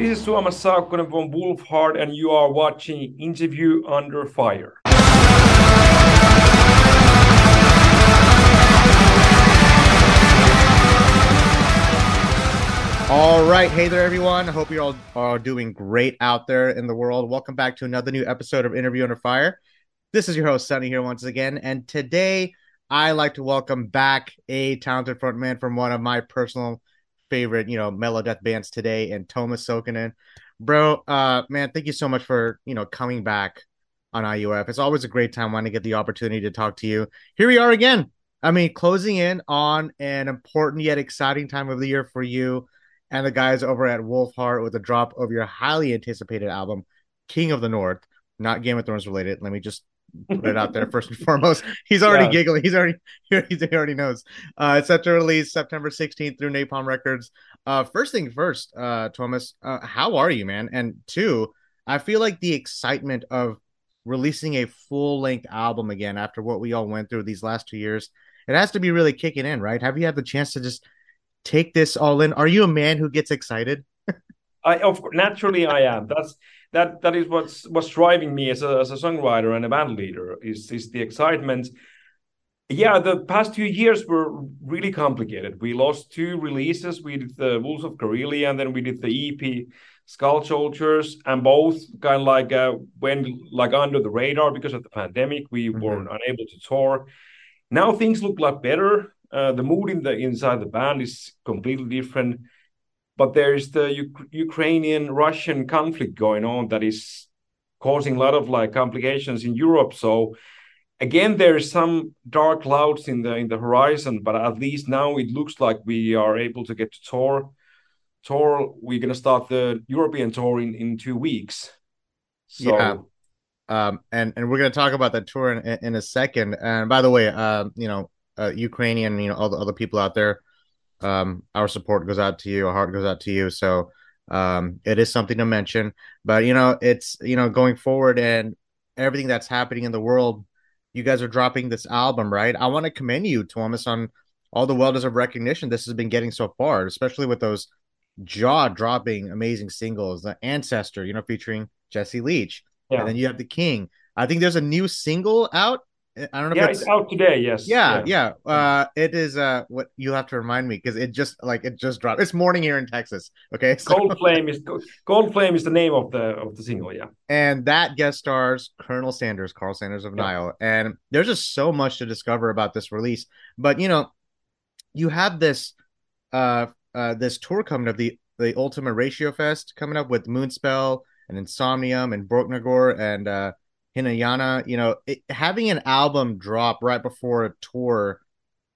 This is Tuomas Saukkonen from Wolfheart, and you are watching Interview Under Fire. All right. Hey there, everyone. I hope you all are doing great out there in the world. Welcome back to another new episode of Interview Under Fire. This is your host, Sunny, here once again. And today, I like to welcome back a talented frontman from one of my personal favorite, you know, melodeath bands today, and Tuomas Saukkonen. Bro, uh, man, thank you so much for you know coming back on IUF. It's always a great time when I get the opportunity to talk to you. Here we are again. I mean, closing in on an important yet exciting time of the year for you and the guys over at Wolfheart with the drop of your highly anticipated album, King of the North. Not Game of Thrones related. Let me just put it out there first and foremost. He's already yeah. giggling. He's already he already knows. Uh, it's set to release September 16th through Napalm Records. Uh, first thing first, uh, Tuomas, uh, how are you, man? And two, I feel like the excitement of releasing a full length album again after what we all went through these last two years, it has to be really kicking in, right? Have you had the chance to just take this all in? Are you a man who gets excited? I of course naturally I am. That's that that is what's what's driving me as a as a songwriter and a band leader is is the excitement. Yeah, the past two years were really complicated. We lost two releases. We did the Wolves of Karelia, and then we did the EP Skull Soldiers, and both kind of like uh, went like under the radar because of the pandemic. We mm-hmm. were unable to tour. Now things look a lot better. Uh, the mood in the inside the band is completely different but there is the U- Ukrainian Russian conflict going on that is causing a lot of like complications in Europe. So again, there is some dark clouds in the in the horizon, but at least now it looks like we are able to get to tour. Tour, we're gonna start the European tour in, in two weeks. So yeah. Um, and and we're gonna talk about that tour in, in a second. And by the way, uh, you know, uh, Ukrainian, you know, all the other people out there, um, our support goes out to you, our heart goes out to you. So um, it is something to mention. But you know, it's you know going forward and everything that's happening in the world. You guys are dropping this album, right? I want to commend you, Thomas, on all the well-deserved recognition this has been getting so far, especially with those jaw-dropping, amazing singles. The Ancestor, you know, featuring Jesse Leach, yeah. and then you have the King. I think there's a new single out I don't know. Yeah, it's, it's, out today. Yes. Yeah, yeah. yeah. Uh, it is. Uh, what you have to remind me because it just like it just dropped. It's morning here in Texas. Okay. So. Cold Flame is Cold Flame is the name of the of the single. Yeah. And that guest stars Colonel Sanders, Karl Sanders of yeah. Nile, and there's just so much to discover about this release. But you know, you have this, uh, uh, this tour coming up the the Ultima Ratio Fest coming up with Moonspell and Insomnium and Borknagar and uh Hinayana, you know, it, having an album drop right before a tour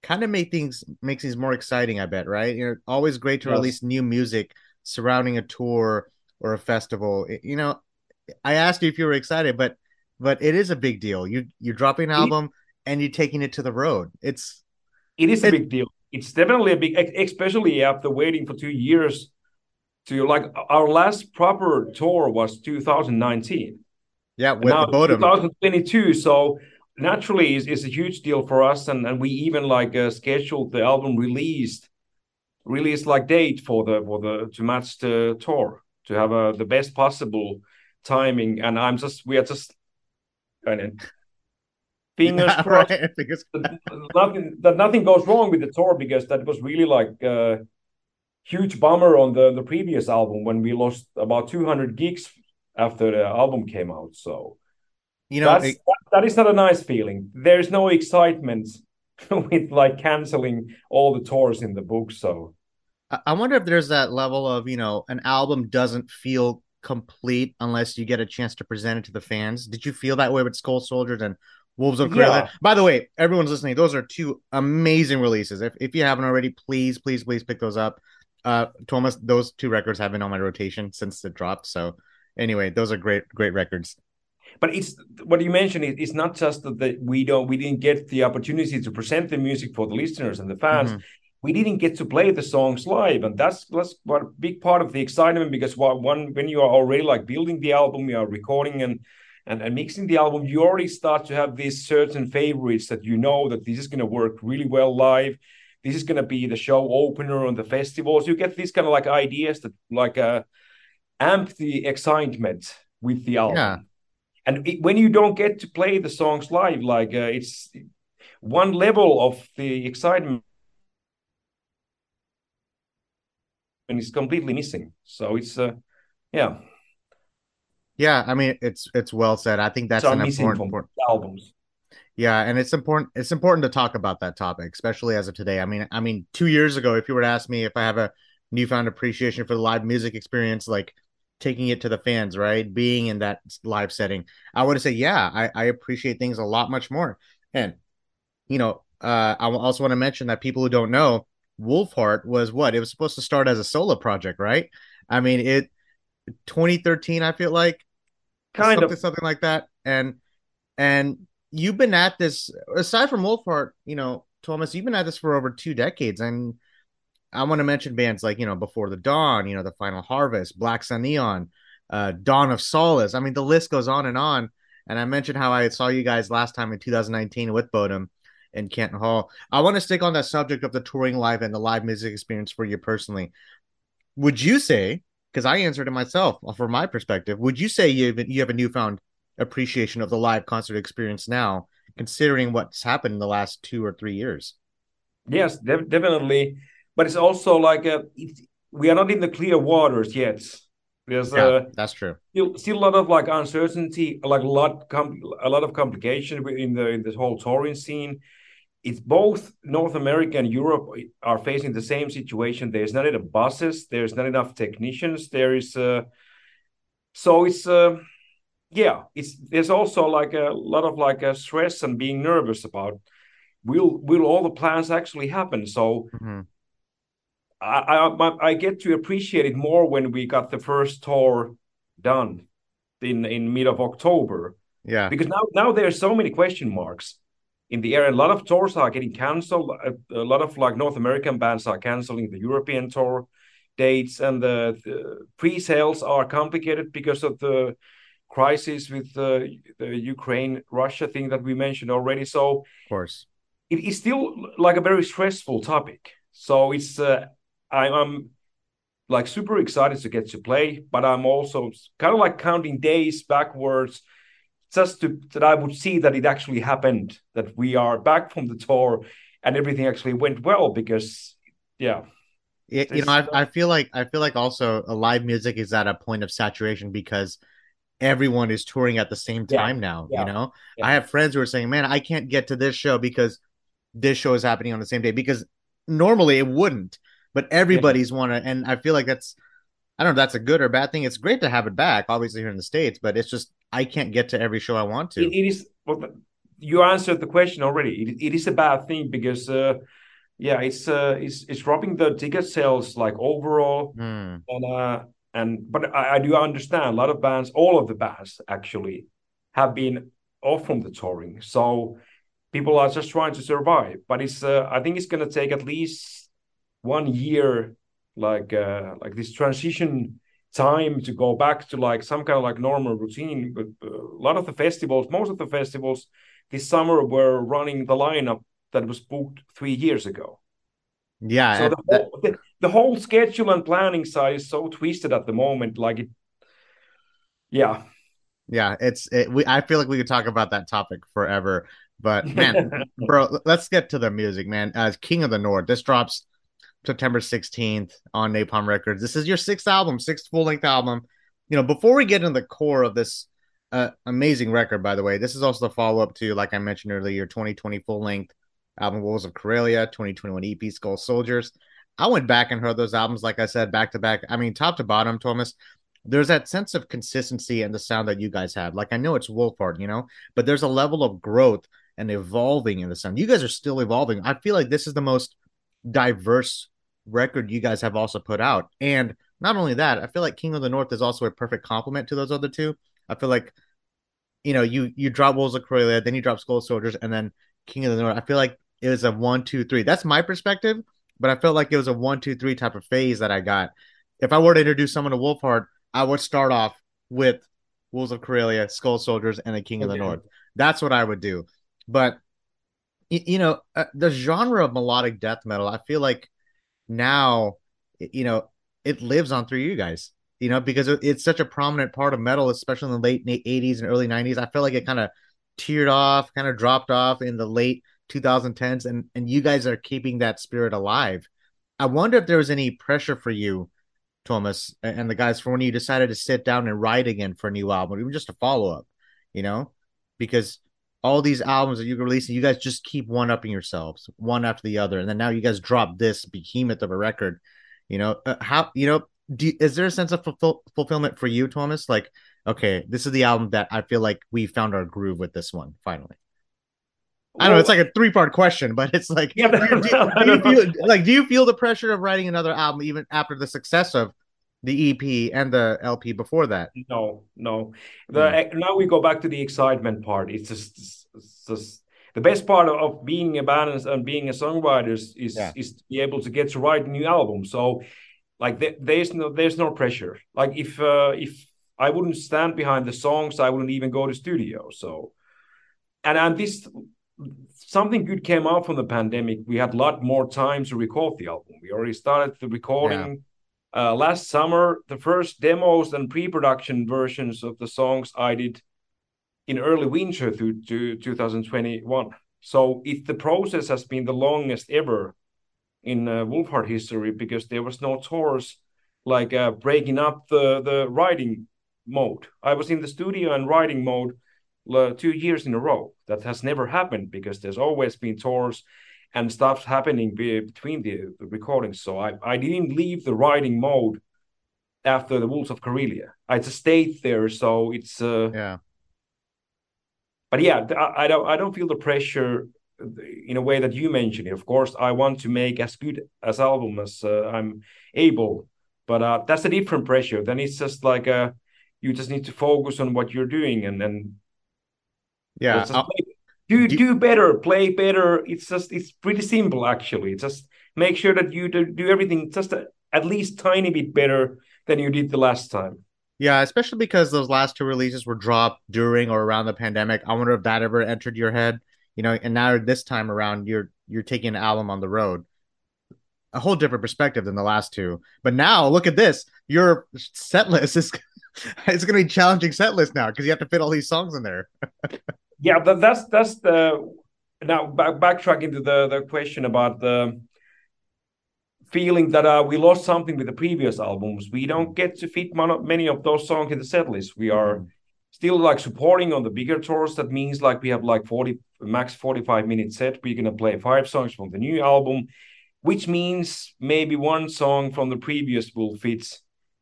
kind of make things makes things more exciting. I bet, right? You know, always great to yes. release new music surrounding a tour or a festival. It, you know, I asked you if you were excited, but but it is a big deal. You you're dropping an album it, and you're taking it to the road. It's it is a big deal. It's definitely a big, especially after waiting for two years to like our last proper tour was 2019 yeah, with now, the Bodom. 2022. So naturally, is is a huge deal for us, and and we even like uh, scheduled the album released release like date for the for the to match the tour to have uh, the best possible timing. And I'm just we are just kind of fingers yeah, crossed right. that nothing that nothing goes wrong with the tour because that was really like a uh, huge bummer on the the previous album when we lost about 200 gigs after the album came out. So you know it, that, that is not a nice feeling. There's no excitement with like canceling all the tours in the book. So I wonder if there's that level of you know an album doesn't feel complete unless you get a chance to present it to the fans. Did you feel that way with Skull Soldiers and Wolves of Karelia? Yeah. By the way, everyone's listening. Those are two amazing releases. If if you haven't already, please, please, please pick those up. Uh, Tuomas, those two records have been on my rotation since it dropped. So anyway, those are great, great records. But it's what you mentioned. It's not just that we don't, we didn't get the opportunity to present the music for the listeners and the fans. Mm-hmm. We didn't get to play the songs live, and that's that's what a big part of the excitement. Because one, when you are already like building the album, you are recording and and, and mixing the album, you already start to have these certain favorites that you know that this is going to work really well live. This is going to be the show opener on the festivals. You get these kind of like ideas that like uh amp the excitement with the album. Yeah. And it, when you don't get to play the songs live, like uh, it's one level of the excitement and it's completely missing. So it's uh, yeah. Yeah, I mean it's it's well said. I think that's so an important, important albums. Yeah, and it's important it's important to talk about that topic, especially as of today. I mean, I mean, 2 years ago if you were to ask me if I have a newfound appreciation for the live music experience like taking it to the fans, right? Being in that live setting, I would say yeah, I I appreciate things a lot much more. And you know, uh I also want to mention that people who don't know, Wolfheart was what? It was supposed to start as a solo project, right? I mean, it 2013 I feel like Kind something of. something like that. And and you've been at this aside from Wolfheart, you know, Thomas, you've been at this for over two decades, and I want to mention bands like you know Before the Dawn, you know, The Final Harvest, Black Sun Aeon, uh, Dawn of Solace. I mean, the list goes on and on. And I mentioned how I saw you guys last time in 2019 with Bodom in Canton Hall. I want to stick on that subject of the touring live and the live music experience for you personally. Would you say, because I answered it myself from my perspective, would you say you have, you have a newfound appreciation of the live concert experience now, considering what's happened in the last two or three years? Yes, de- definitely. But it's also like uh, it, we are not in the clear waters yet. There's Yeah, uh, that's true. still still a lot of like uncertainty, like a lot com- a lot of complication in the in this whole touring scene. It's both North America and Europe are facing the same situation. There's not enough buses. There's not enough technicians. There is uh, so it's uh, yeah. It's there's also like a lot of like a stress and being nervous about will will all the plans actually happen. So Mhm. I, I I get to appreciate it more when we got the first tour done in in mid of October Yeah, because now now there are so many question marks in the air. A lot of tours are getting canceled. A, a lot of like North American bands are canceling the European tour dates, and the, the pre-sales are complicated because of the crisis with the, the Ukraine Russia thing that we mentioned already. So of course. it is still like a very stressful topic. So it's uh, I'm like super excited to get to play, but I'm also kind of like counting days backwards just to that I would see that it actually happened, that we are back from the tour and everything actually went well because yeah, It, you know, I, I feel like I feel like also a live music is at a point of saturation because everyone is touring at the same Yeah, time now. yeah, You know, yeah. I have friends who are saying, "Man, I can't get to this show because this show is happening on the same day." Because normally it wouldn't, but everybody's want to, and I feel like that's I don't know, if that's a good or bad thing. It's great to have it back, obviously here in the states, but it's just I can't get to every show I want to. it, it is well, you answered the question already. It, it is a bad thing because uh, yeah, it's uh, it's it's dropping the ticket sales like overall. Hmm. and uh and but I, I do understand a lot of bands all of the bands actually have been off from the touring so people are just trying to survive but it's uh, i think it's going to take at least one year like uh like this transition time to go back to like some kind of like normal routine but uh, a lot of the festivals most of the festivals this summer were running the lineup that was booked three years ago Yeah, so the that- whole, the, the whole schedule and planning side is so twisted at the moment. Like it, yeah, yeah, it's it, we. I feel like we could talk about that topic forever, but man, bro, let's get to the music, man. As King of the North, this drops September 16th on Napalm Records. This is your sixth album, sixth full length album. You know, before we get into the core of this uh, amazing record, by the way, this is also the follow up to, like I mentioned earlier, your 2020 full length album, Wolves of Karelia, 2021 EP, Skull Soldiers. I went back and heard those albums, like I said, back to back. I mean, top to bottom, Thomas. There's that sense of consistency and the sound that you guys have. Like I know it's Wolfheart, you know, but there's a level of growth and evolving in the sound. You guys are still evolving. I feel like this is the most diverse record you guys have also put out. And not only that, I feel like King of the North is also a perfect complement to those other two. I feel like, you know, you you drop Wolves of Karelia, then you drop Skull Soldiers, and then King of the North. I feel like it was a one, two, three. That's my perspective, but I felt like it was a one, two, three type of phase that I got. If I were to introduce someone to Wolfheart, I would start off with Wolves of Karelia, Skull Soldiers, and the King of the North. That's what I would do. But you know, uh, the genre of melodic death metal, I feel like now, you know, it lives on through you guys. you know, because it's such a prominent part of metal, especially in the late 80s and early 90s. I feel like it kind of teared off, kind of dropped off in the late 2010s, and and you guys are keeping that spirit alive. I wonder if there was any pressure for you, Thomas, and the guys for when you decided to sit down and write again for a new album, even just a follow up, you know, because all these albums that you're releasing, you guys just keep one upping yourselves, one after the other, and then now you guys drop this behemoth of a record. You know, uh, how you know? Do, is there a sense of fulfill, fulfillment for you, Thomas? Like, okay, this is the album that I feel like we found our groove with this one finally. I don't know. It's like a three part question, but it's like, yeah, do, do, do you feel, like, do you feel the pressure of writing another album even after the success of the EP and the LP before that? No, no. The mm. now we go back to the excitement part. It's just, it's just the best part of being a band and being a songwriter is yeah. is to be able to get to write a new album. So, like, there's no there's no pressure. Like, if uh, if I wouldn't stand behind the songs, I wouldn't even go to studio. So, and and this something good came out from the pandemic. We had a lot more time to record the album. We already started the recording yeah. Uh, last summer. The first demos and pre-production versions of the songs I did in early winter through to 2021. So it the process has been the longest ever in uh, Wolfheart history because there was no tours like uh, breaking up the the writing mode. I was in the studio and writing mode two years in a row. That has never happened because there's always been tours and stuff happening be, between the, the, recordings. So I, I didn't leave the writing mode after the Wolves of Karelia. I just stayed there. So it's uh, yeah. But yeah, I, I don't I don't feel the pressure in a way that you mentioned it. Of course, I want to make as good as album as uh, I'm able, but uh, that's a different pressure. Then it's just like uh, you just need to focus on what you're doing and then yeah. Do do better, play better. It's just it's pretty simple actually. Just make sure that you do, do everything just a, at least tiny bit better than you did the last time. Yeah, especially because those last two releases were dropped during or around the pandemic. I wonder if that ever entered your head, you know. And now this time around, you're you're taking an album on the road, a whole different perspective than the last two. But now look at this, your set list is it's going to be challenging set list now because you have to fit all these songs in there. yeah, that, that's that's the now back, backtracking to the the question about the feeling that uh, we lost something with the previous albums. We don't get to fit many of those songs in the set list. We are mm. still like supporting on the bigger tours. That means like we have like 40 max 45 minute set. We're gonna play five songs from the new album, which means maybe one song from the previous will fit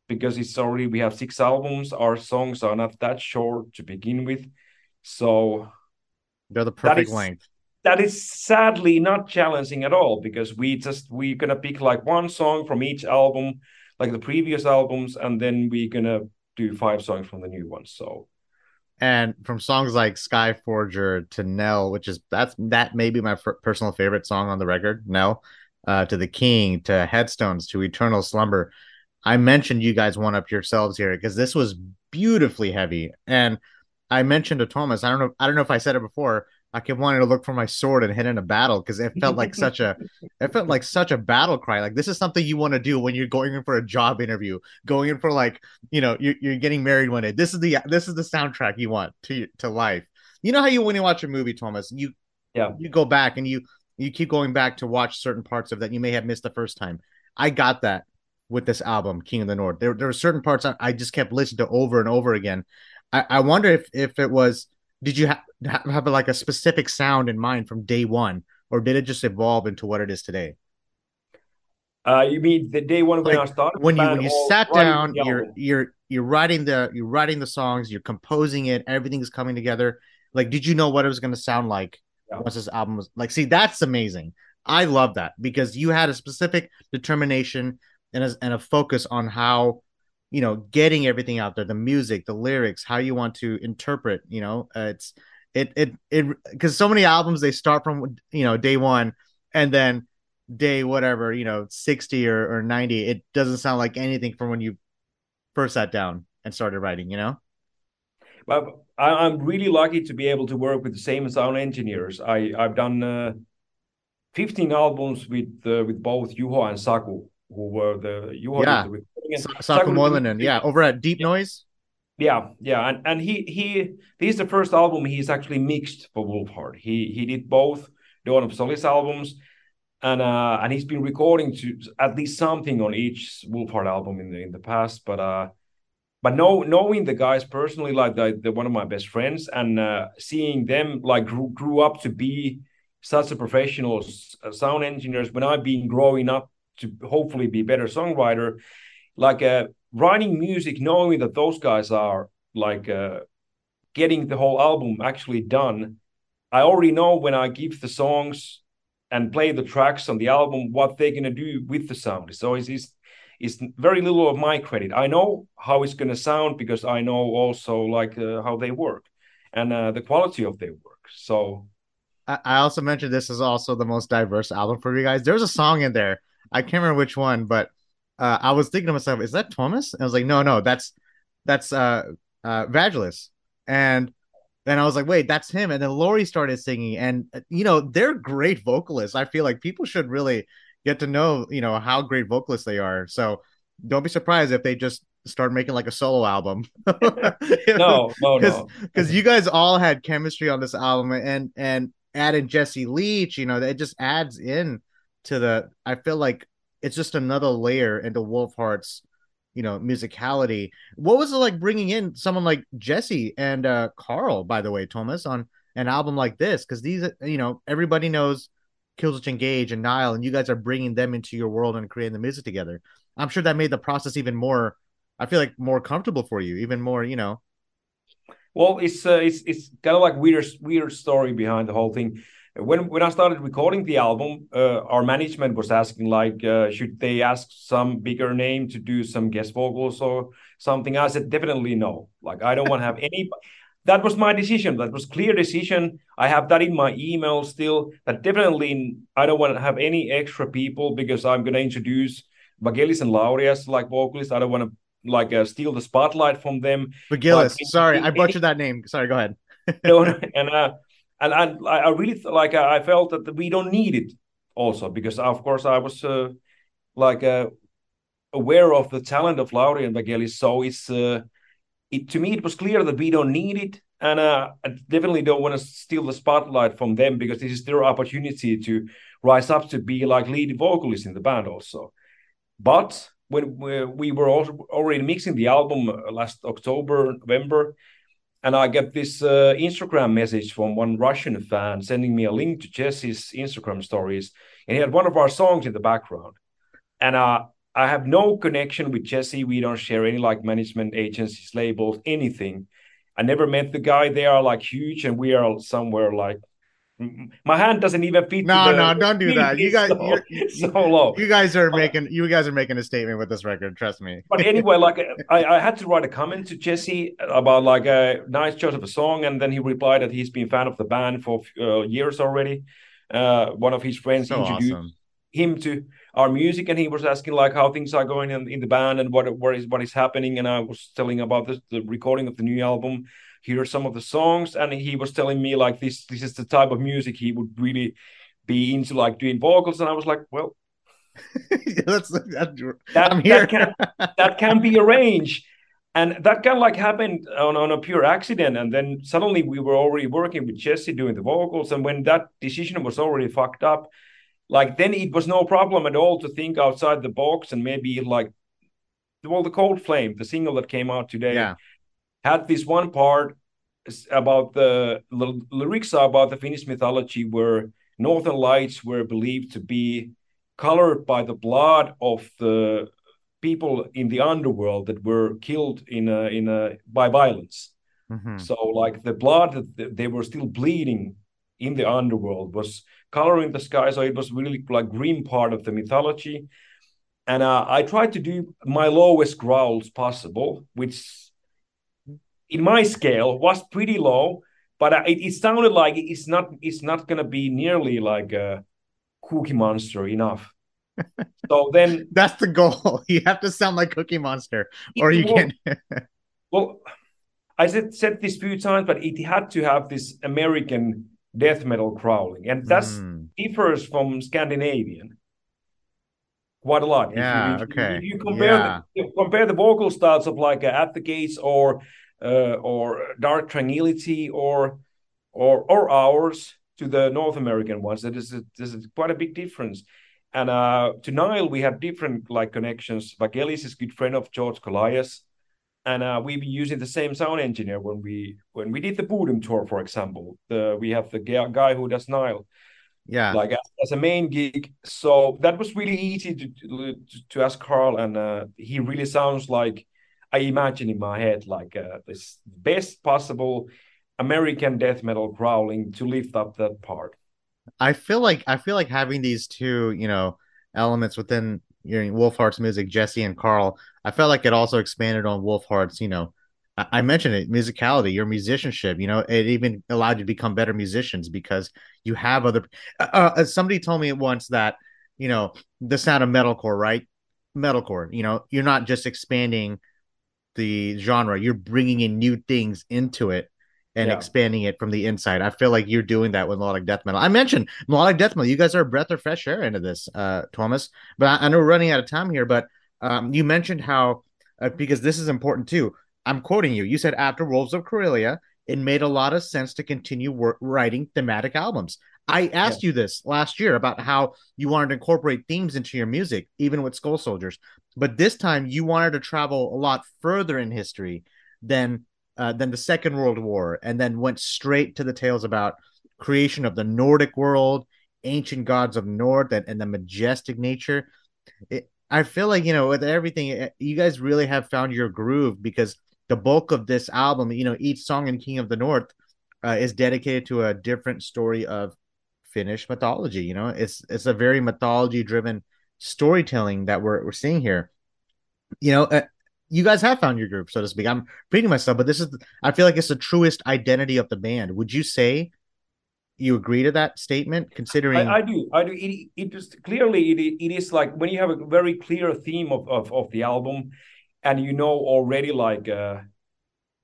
because it's already we have six albums. Our songs are not that short to begin with. So they're the perfect that is, length. That is sadly not challenging at all because we just we're gonna pick like one song from each album, like the previous albums, and then we're gonna do five songs from the new ones. So and from songs like Skyforger to Knell, which is that's that may be my f- personal favorite song on the record, Knell, uh, to the King, to Headstones, to Eternal Slumber. I mentioned you guys one up yourselves here because this was beautifully heavy, and I mentioned to Thomas, I don't know, I don't know if I said it before. I kept wanting to look for my sword and hit in a battle because it felt like such a, it felt like such a battle cry. Like this is something you want to do when you're going in for a job interview, going in for like, you know, you're, you're getting married one day. This is the this is the soundtrack you want to to life. You know how you when you watch a movie, Thomas, you yeah you go back and you you keep going back to watch certain parts of that you may have missed the first time. I got that with this album, King of the North. There there were certain parts I just kept listening to over and over again I, I wonder if if it was did you ha- have like a specific sound in mind from day one, or did it just evolve into what it is today? Uh, you mean the day one when like, I started? When you when you sat down, you're you're you're writing the you're writing the songs, you're composing it, everything's coming together. Like, did you know what it was going to sound like yeah. once this album was like? See, that's amazing. I love that because you had a specific determination and a, and a focus on how you know getting everything out there the music the lyrics how you want to interpret you know uh, it's it it it because so many albums they start from you know day one and then day whatever you know 60 or, or 90 it doesn't sound like anything from when you first sat down and started writing you know but i'm really lucky to be able to work with the same sound engineers i i've done uh, 15 albums with uh, with both Juho and saku who were the Juho yeah. the Saku Moilanen, yeah, over at Deep yeah. Noise. Yeah, yeah, and and he he this is the first album he's actually mixed for Wolfheart. He he did both Dawn of Solace albums, and uh and he's been recording to at least something on each Wolfheart album in the in the past. But uh, but know knowing the guys personally, like the, they're one of my best friends, and uh, seeing them like grew, grew up to be such a professional uh, sound engineers when I've been growing up to hopefully be better songwriter, like uh, writing music, knowing that those guys are like uh, getting the whole album actually done. I already know when I give the songs and play the tracks on the album what they're gonna do with the sound. So it's, it's it's very little of my credit. I know how it's gonna sound because I know also like uh, how they work and uh, the quality of their work. So I also mentioned this is also the most diverse album for you guys. There's a song in there. I can't remember which one, but uh, I was thinking to myself, is that Thomas? And I was like, no, no, that's that's uh uh Vangelis. And then I was like, wait, that's him. And then Lauri started singing, and you know, they're great vocalists. I feel like people should really get to know, you know, how great vocalists they are. So don't be surprised if they just start making like a solo album. no, no, no. Because you guys all had chemistry on this album, and and adding Jesse Leach, you know, it just adds in to the. I feel like it's just another layer into Wolfheart's, you know, musicality. What was it like bringing in someone like Jesse and uh Karl, by the way, Thomas, on an album like this? Because these, you know, everybody knows Killswitch Engage and Nile, and you guys are bringing them into your world and creating the music together. I'm sure that made the process even more. I feel like more comfortable for you, even more, you know. Well, it's uh, it's it's kind of like weird weird story behind the whole thing. When when I started recording the album, uh, our management was asking like, uh, should they ask some bigger name to do some guest vocals or something? I said definitely no. Like I don't want to have any. That was my decision. That was clear decision. I have that in my email still. That definitely I don't want to have any extra people because I'm going to introduce Vagelis and Laurias like vocalists. I don't want to like uh, steal the spotlight from them. Vagelis, sorry, I butchered that name. Sorry, go ahead. no, and uh, and I, I really like I felt that we don't need it also because of course I was uh, like uh, aware of the talent of Lauri and Vagelis, so it's uh, it to me it was clear that we don't need it, and uh, I definitely don't want to steal the spotlight from them because this is their opportunity to rise up to be like lead vocalist in the band also. But when we were already mixing the album uh, last October, November, and I get this uh, Instagram message from one Russian fan sending me a link to Jesse's Instagram stories, and he had one of our songs in the background. And uh, I have no connection with Jesse. We don't share any like management agencies, labels, anything. I never met the guy. They are like huge, and we are somewhere like my hand doesn't even fit. No, no, don't do that. You guys, so, so low. You guys are making you guys are making a statement with this record. Trust me. but anyway, like I, I had to write a comment to Jesse about like a nice choice of a song, and then he replied that he's been fan of the band for uh, years already. Uh, one of his friends so introduced awesome. him to our music, and he was asking like how things are going in, in the band and what what is what is happening. And I was telling about the, the recording of the new album hear some of the songs and he was telling me like this this is the type of music he would really be into like doing vocals and i was like well that's, that's that, that, can, that can be arranged. And that kind of like happened on, on a pure accident and then suddenly we were already working with jesse doing the vocals and when that decision was already fucked up like then it was no problem at all to think outside the box and maybe like well the cold flame the single that came out today. Yeah had this one part about the lyrics about the Finnish mythology where northern lights were believed to be colored by the blood of the people in the underworld that were killed in a, in a by violence. Mm-hmm. So like the blood that they were still bleeding in the underworld was coloring the sky. So it was really like green part of the mythology. And uh, I tried to do my lowest growls possible, which in my scale was pretty low, but it, it sounded like it's not it's not gonna be nearly like a Cookie Monster enough. so then that's the goal. You have to sound like Cookie Monster, or you well, can. well, I said said this few times, but it had to have this American death metal crawling, and that's mm. differs from Scandinavian. quite a lot. Yeah. If you, if okay. If you compare yeah. the, compare the vocal styles of like uh, At the Gates or uh, or Dark Tranquillity or or or ours to the North American ones, that is a, there's quite a big difference. And uh, to Nile, we have different like connections. Vangelis is a good friend of George Kollias, and uh, we've been using the same sound engineer when we when we did the Bodom tour, for example. The we have the guy who does Nile, yeah, like as, as a main gig. So that was really easy to to, to ask Karl, and uh, he really sounds like I imagine in my head, like uh, this best possible American death metal growling to lift up that part. I feel like I feel like having these two, you know, elements within your Wolfheart's music, Jesse and Karl. I felt like it also expanded on Wolfheart's, you know, I, I mentioned it, musicality, your musicianship. You know, it even allowed you to become better musicians because you have other. Uh, uh somebody told me once that you know the sound of metalcore, right? Metalcore. You know, you're not just expanding the genre; you're bringing in new things into it and yeah. expanding it from the inside. I feel like you're doing that with melodic death metal. I mentioned melodic death metal. You guys are a breath of fresh air into this, uh, Thomas. But I, I know we're running out of time here. But um, you mentioned how uh, because this is important too. I'm quoting you. You said after Wolves of Karelia, it made a lot of sense to continue wor- writing thematic albums. I asked yeah. you this last year about how you wanted to incorporate themes into your music, even with Skull Soldiers. But this time you wanted to travel a lot further in history than uh, then the Second World War, and then went straight to the tales about creation of the Nordic world, ancient gods of North, and, and the majestic nature. It, I feel like you know with everything, eh, you guys really have found your groove because the bulk of this album, you know, each song in King of the North uh, is dedicated to a different story of Finnish mythology. You know, it's it's a very mythology driven storytelling that we're we're seeing here. You know, uh, you guys have found your group, so to speak. I'm repeating myself, but this is I feel like it's the truest identity of the band. Would you say you agree to that statement? Considering I, I do, I do. It, it just clearly it, it is like when you have a very clear theme of, of, of the album, and you know already like uh,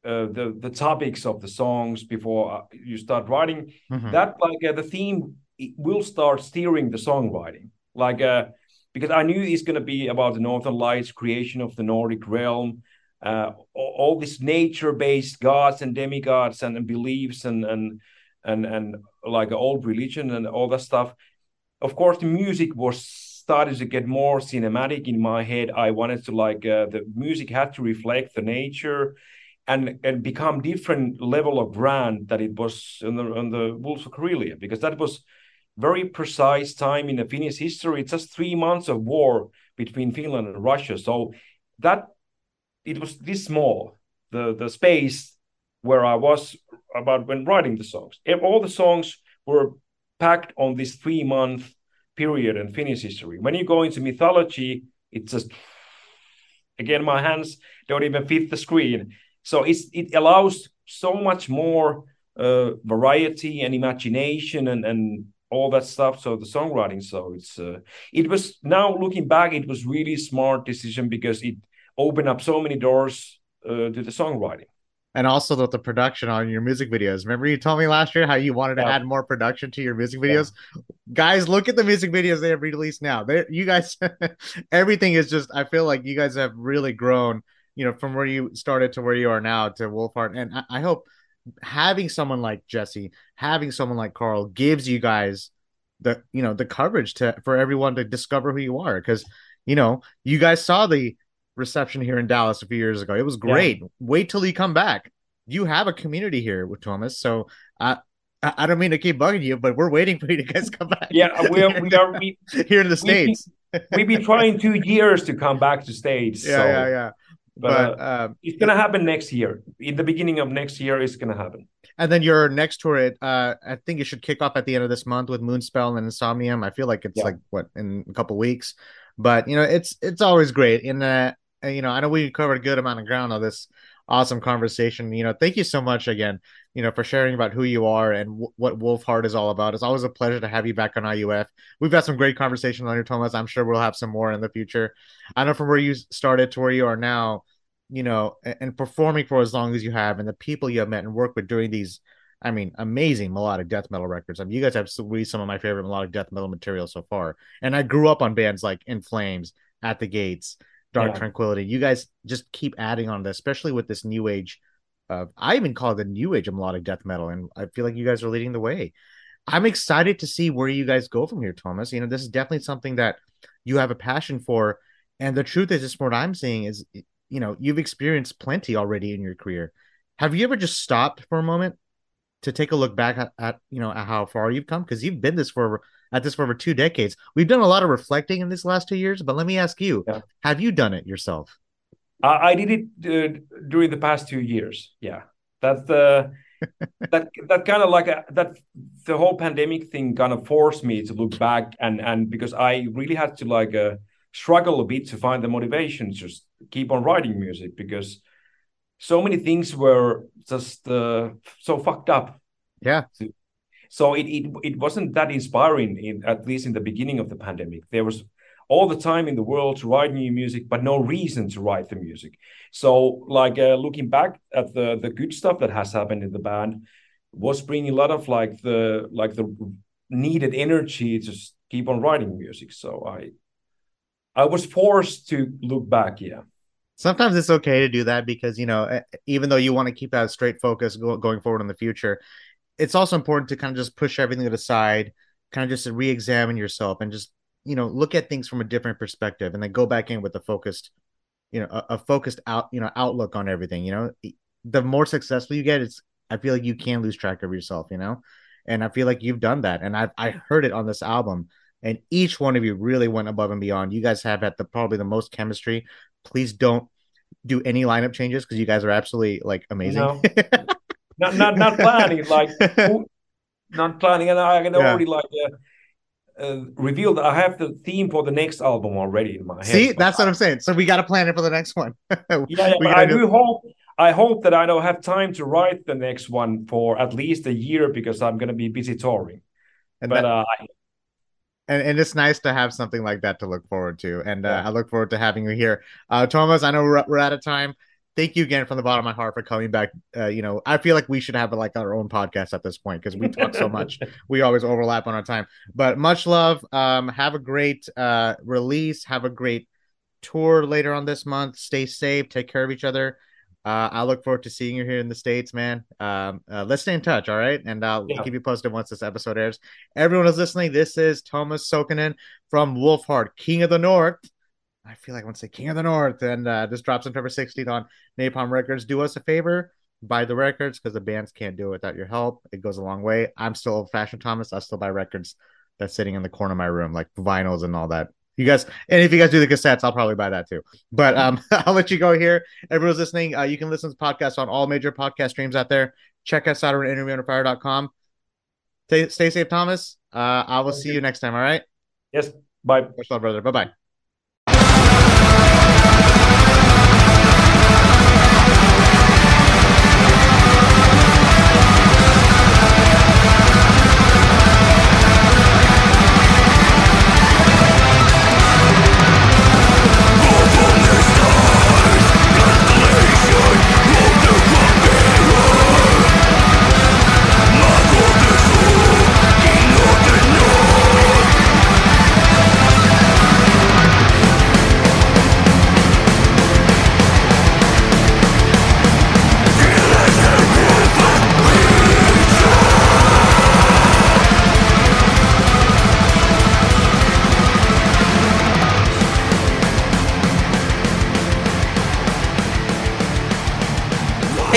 uh, the the topics of the songs before uh, you start writing. Mm-hmm. That like uh, the theme will start steering the songwriting. Like uh, because I knew it's going to be about the Northern Lights, creation of the Nordic realm, uh, all, this nature-based gods and demigods and, and beliefs and and and and like old religion and all that stuff. Of course, the music was started to get more cinematic in my head. I wanted to like uh, the music had to reflect the nature and and become different level of grand that it was on the on the Wolves of Karelia because that was very precise time in the Finnish history. It's just three months of war between Finland and Russia. So that it was this small, the the space where I was about when writing the songs. All the songs were packed on this three month period in Finnish history. When you go into mythology, it's just again my hands don't even fit the screen. So it's it allows so much more uh, variety and imagination and and all that stuff. So the songwriting so it's uh, it was now looking back it was really smart decision because it opened up so many doors uh, to the songwriting. And also with the production on your music videos. Remember you told me last year how you wanted to yeah. add more production to your music videos? Yeah. guys look at the music videos they have released now. They you guys everything is just i feel like you guys have really grown you know from where you started to where you are now to wolfheart and I, I hope having someone like Jesse, having someone like Karl gives you guys the you know the coverage to for everyone to discover who you are because you know you guys saw the reception here in Dallas a few years ago. It was great. Yeah. Wait till you come back. You have a community here with Thomas, so uh, I don't mean to keep bugging you, but we're waiting for you to guys come back. Yeah, we are. We are we, here in the states. We've been trying two years to come back to states. Yeah, so. yeah, yeah. But, but uh, it's gonna happen next year. In the beginning of next year, it's gonna happen. And then your next tour, it uh, I think it should kick off at the end of this month with Moonspell and Insomnium. I feel like it's yeah. like what in a couple weeks, but you know, it's it's always great. And uh, you know, I know we covered a good amount of ground on this awesome conversation. You know, thank you so much again, you know, for sharing about who you are and w- what Wolfheart is all about. It's always a pleasure to have you back on IUF. We've had some great conversations on your Thomas. I'm sure we'll have some more in the future. I know from where you started to where you are now, you know, and, and performing for as long as you have and the people you have met and worked with during these I mean, amazing melodic death metal records. I mean, you guys have released some of my favorite melodic death metal material so far. And I grew up on bands like In Flames, At the Gates, Dark yeah. Tranquillity. You guys just keep adding on this, especially with this new age. Uh, I even call it the new age of melodic death metal, and I feel like you guys are leading the way. I'm excited to see where you guys go from here, Thomas. You know, this is definitely something that you have a passion for, and the truth is, just what I'm seeing is, you know, you've experienced plenty already in your career. Have you ever just stopped for a moment to take a look back at, at you know at how far you've come because you've been this for at this for over two decades. We've done a lot of reflecting in these last two years, but let me ask you: yeah. Have you done it yourself? I, I did it uh, during the past two years. Yeah, that's the that that kind of like a, that the whole pandemic thing kind of forced me to look back and and because I really had to like uh, struggle a bit to find the motivation to just keep on writing music because so many things were just uh, so fucked up. Yeah. So it, it it wasn't that inspiring in at least in the beginning of the pandemic. There was all the time in the world to write new music, but no reason to write the music. So like uh, looking back at the the good stuff that has happened in the band was bringing a lot of like the like the needed energy to keep on writing music. So I I was forced to look back. Yeah sometimes it's okay to do that because you know even though you want to keep that straight focus go, going forward in the future it's also important to kind of just push everything to the side kind of just to re-examine yourself and just you know look at things from a different perspective and then go back in with a focused you know a, a focused out you know outlook on everything you know the more successful you get it's i feel like you can lose track of yourself you know and i feel like you've done that and I've i heard it on this album and each one of you really went above and beyond you guys have had the probably the most chemistry please don't do any lineup changes because you guys are absolutely like amazing. No. not not not planning like not planning, and I can yeah. already like. Uh, uh, reveal that I have the theme for the next album already in my head. See, that's what I'm saying. So we got to plan it for the next one. yeah, yeah but I do hope I hope that I don't have time to write the next one for at least a year because I'm going to be busy touring. And but that, uh, and, and it's nice to have something like that to look forward to. And uh, I look forward to having you here. Uh, Thomas, I know we're, we're out of time. Thank you again from the bottom of my heart for coming back. Uh, you know, I feel like we should have like our own podcast at this point because we talk so much. we always overlap on our time. But much love. Um, have a great uh, release. Have a great tour later on this month. Stay safe. Take care of each other. Uh, I look forward to seeing you here in the States, man. Um, uh, let's stay in touch, all right? And I'll yeah. keep you posted once this episode airs. Everyone is listening. This is Thomas Saukkonen from Wolfheart, King of the North. I feel like I want to say King of the North. And uh, this drops on February 16th on Napalm Records. Do us a favor, buy the records because the bands can't do it without your help. It goes a long way. I'm still old fashioned, Thomas. I still buy records that's sitting in the corner of my room, like vinyls and all that. You guys, and if you guys do the cassettes, I'll probably buy that too. But um, I'll let you go here. Everyone's listening. Uh, you can listen to the podcast on all major podcast streams out there. Check us out at interviewunderfire.com. Stay, stay safe, Thomas. Uh, I will see you next time. All right. Yes. Bye. Much love, brother. Bye bye.